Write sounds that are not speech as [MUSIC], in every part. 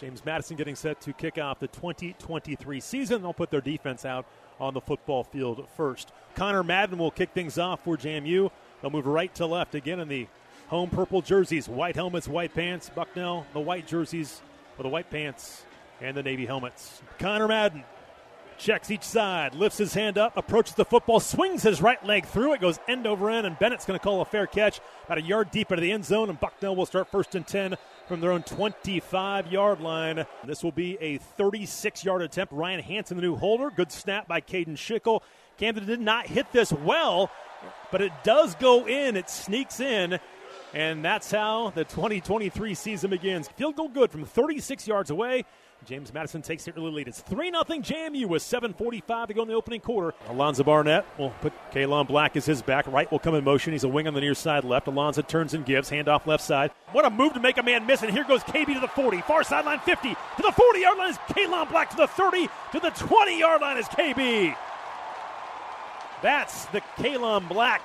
James Madison getting set to kick off the 2023 season. They'll put their defense out on the football field first. Connor Madden will kick things off for JMU. They'll move right to left again in the home purple jerseys, white helmets, white pants. Bucknell, the white jerseys with the white pants and the navy helmets. Connor Madden checks each side, lifts his hand up, approaches the football, swings his right leg through it, goes end over end, and Bennett's going to call a fair catch about a yard deep into the end zone, and Bucknell will start first and 10 from their own 25 yard line. This will be a 36 yard attempt. Ryan Hanson, the new holder. Good snap by Caden Schickel. Camden did not hit this well, but it does go in. It sneaks in. And that's how the 2023 season begins. Field goal good from 36 yards away. James Madison takes the early lead. It's 3 0 JMU with 7.45 to go in the opening quarter. Alonzo Barnett will put Kaelon Black as his back. Right will come in motion. He's a wing on the near side left. Alonzo turns and gives. Handoff left side. What a move to make a man miss. And here goes KB to the 40. Far sideline 50. To the 40 yard line is Kaelon Black. To the 30. To the 20 yard line is KB. That's the Kaelon Black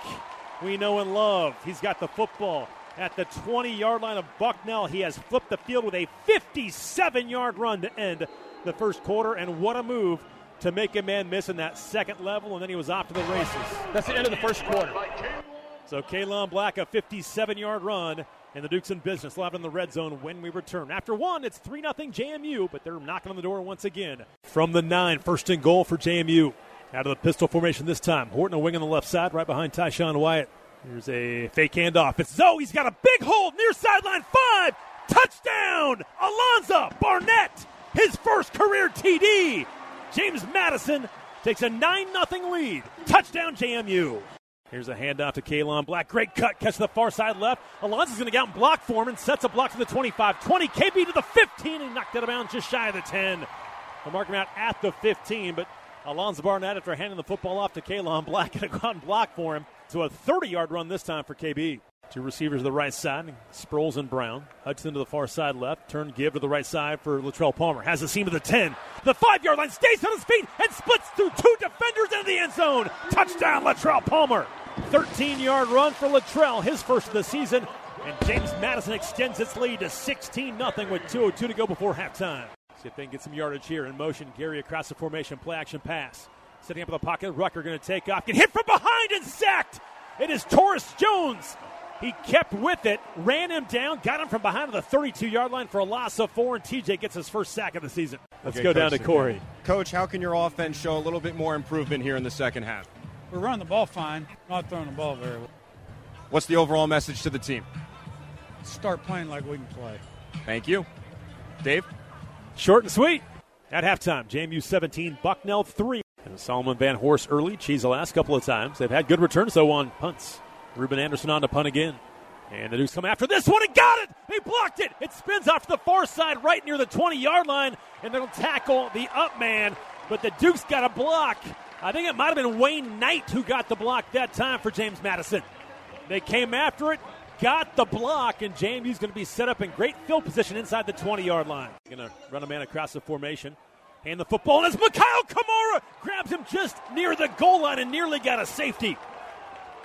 we know and love. He's got the football at the 20 yard line of Bucknell. He has flipped the field with a 57 yard run to end the first quarter, and what a move to make a man miss in that second level, and then he was off to the races. That's the end of the first quarter. So Kaelon Black, a 57 yard run, and the Dukes in business. Live in the red zone when we return. After one, it's 3 0 JMU, but they're knocking on the door once again. From the nine, first and goal for JMU. Out of the pistol formation this time. Horton a wing on the left side, right behind Tyshawn Wyatt. Here's a fake handoff. It's Zoe. He's got a big hold near sideline five. Touchdown! Alonzo Barnett, his first career TD. James Madison takes a 9 0 lead. Touchdown, JMU. Here's a handoff to Kaelon Black. Great cut. Catch to the far side left. Alonzo's going to get out and block for him and sets a block to the 25. 20. KB to the 15 and knocked out of bounds just shy of the 10. They'll mark him out at the 15, but Alonzo Barnett, after handing the football off to Kaelon Black, [LAUGHS] to go block for him. To a 30 yard run this time for KB. Two receivers to the right side, Sproles and Brown. Hudson to the far side left. Turn give to the right side for Latrele Palmer. Has the seam of the 10. The five yard line stays on his feet and splits through two defenders into the end zone. Touchdown, Latrele Palmer. 13 yard run for Latrele, his first of the season. And James Madison extends its lead to 16 0 with 2.02 to go before halftime. See if they can get some yardage here in motion. Gary across the formation, play action pass. Setting up in the pocket, Rucker going to take off. Get hit from behind and sacked. It is Taurus Jones. He kept with it, ran him down, got him from behind the 32 yard line for a loss of four, and TJ gets his first sack of the season. Let's Okay, go Coach, down to Corey. Coach, how can your offense show a little bit more improvement here in the second half? We're running the ball fine, not throwing the ball very well. What's the overall message to the team? Start playing like we can play. Thank you. Dave? Short and sweet. At halftime, JMU 17, Bucknell 3. And Solomon Van Horst early, cheese the last couple of times. They've had good returns, though, on punts. Ruben Anderson on to punt again. And the Dukes come after this one and got it! They blocked it! It spins off to the far side right near the 20 yard line, and they'll tackle the up man. But the Dukes got a block. I think it might have been Wayne Knight who got the block that time for James Madison. They came after it, got the block, and JMU's going to be set up in great field position inside the 20 yard line. Going to run a man across the formation. Hand the football, and it's Mikail Kamara grabs him just near the goal line and nearly got a safety.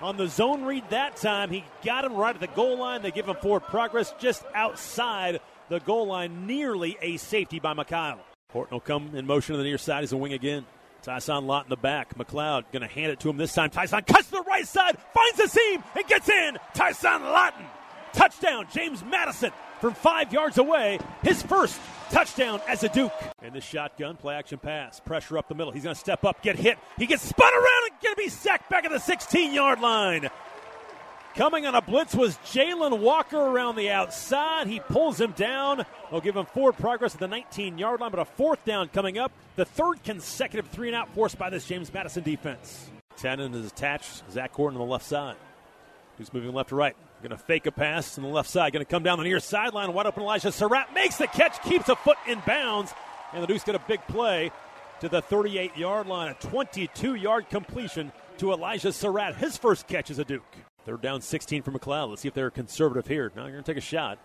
On the zone read that time, he got him right at the goal line. They give him forward progress just outside the goal line, nearly a safety by Mikail. Horton will come in motion to the near side as a wing again. Tyson Lawton in the back. McCloud going to hand it to him this time. Tyson cuts to the right side, finds the seam, and gets in. Tyson Lawton. Touchdown, James Madison from five yards away. His first touchdown as a Duke. And the shotgun play action pass. Pressure up the middle. He's going to step up, get hit. He gets spun around and going to be sacked back at the 16 yard line. Coming on a blitz was Jalen Walker around the outside. He pulls him down. They'll give him forward progress at the 19 yard line, but a fourth down coming up. The third consecutive three and out forced by this James Madison defense. Tannen is attached. Zach Gordon on the left side. He's moving left to right. Going to fake a pass on the left side. Going to come down the near sideline. Wide open Elijah Sarratt makes the catch, keeps a foot in bounds. And the Dukes get a big play to the 38 yard line. A 22 yard completion to Elijah Sarratt. His first catch as a Duke. Third down 16 for McCloud. Let's see if they're conservative here. Now you're going to take a shot.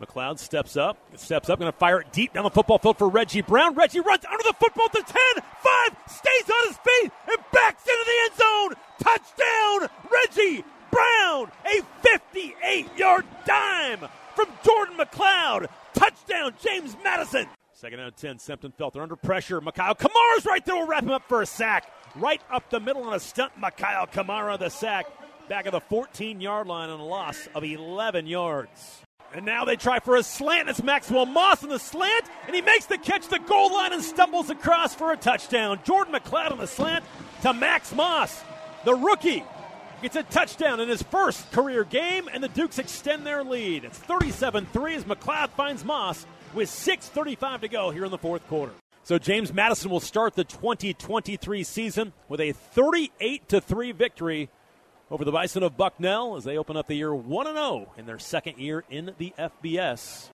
McCloud steps up, steps up, going to fire it deep down the football field for Reggie Brown. Reggie runs under the football to 10, 5, stays on his feet, and backs into the end zone. Touchdown, Reggie Brown, a 58 yard dime from Jordan McCloud. Touchdown, James Madison. Second out of 10, Sempton felt they're under pressure. Mikail Kamara's right there We'll wrap him up for a sack. Right up the middle on a stunt, Mikail Kamara the sack. Back of the 14 yard line on a loss of 11 yards. And now they try for a slant. It's Maxwell Moss on the slant, and he makes the catch the goal line and stumbles across for a touchdown. Jordan McCloud on the slant to Max Moss. The rookie gets a touchdown in his first career game, and the Dukes extend their lead. It's 37 3 as McCloud finds Moss with 6.35 to go here in the fourth quarter. So James Madison will start the 2023 season with a 38 3 victory over the Bison of Bucknell as they open up the year 1 0 in their second year in the FBS.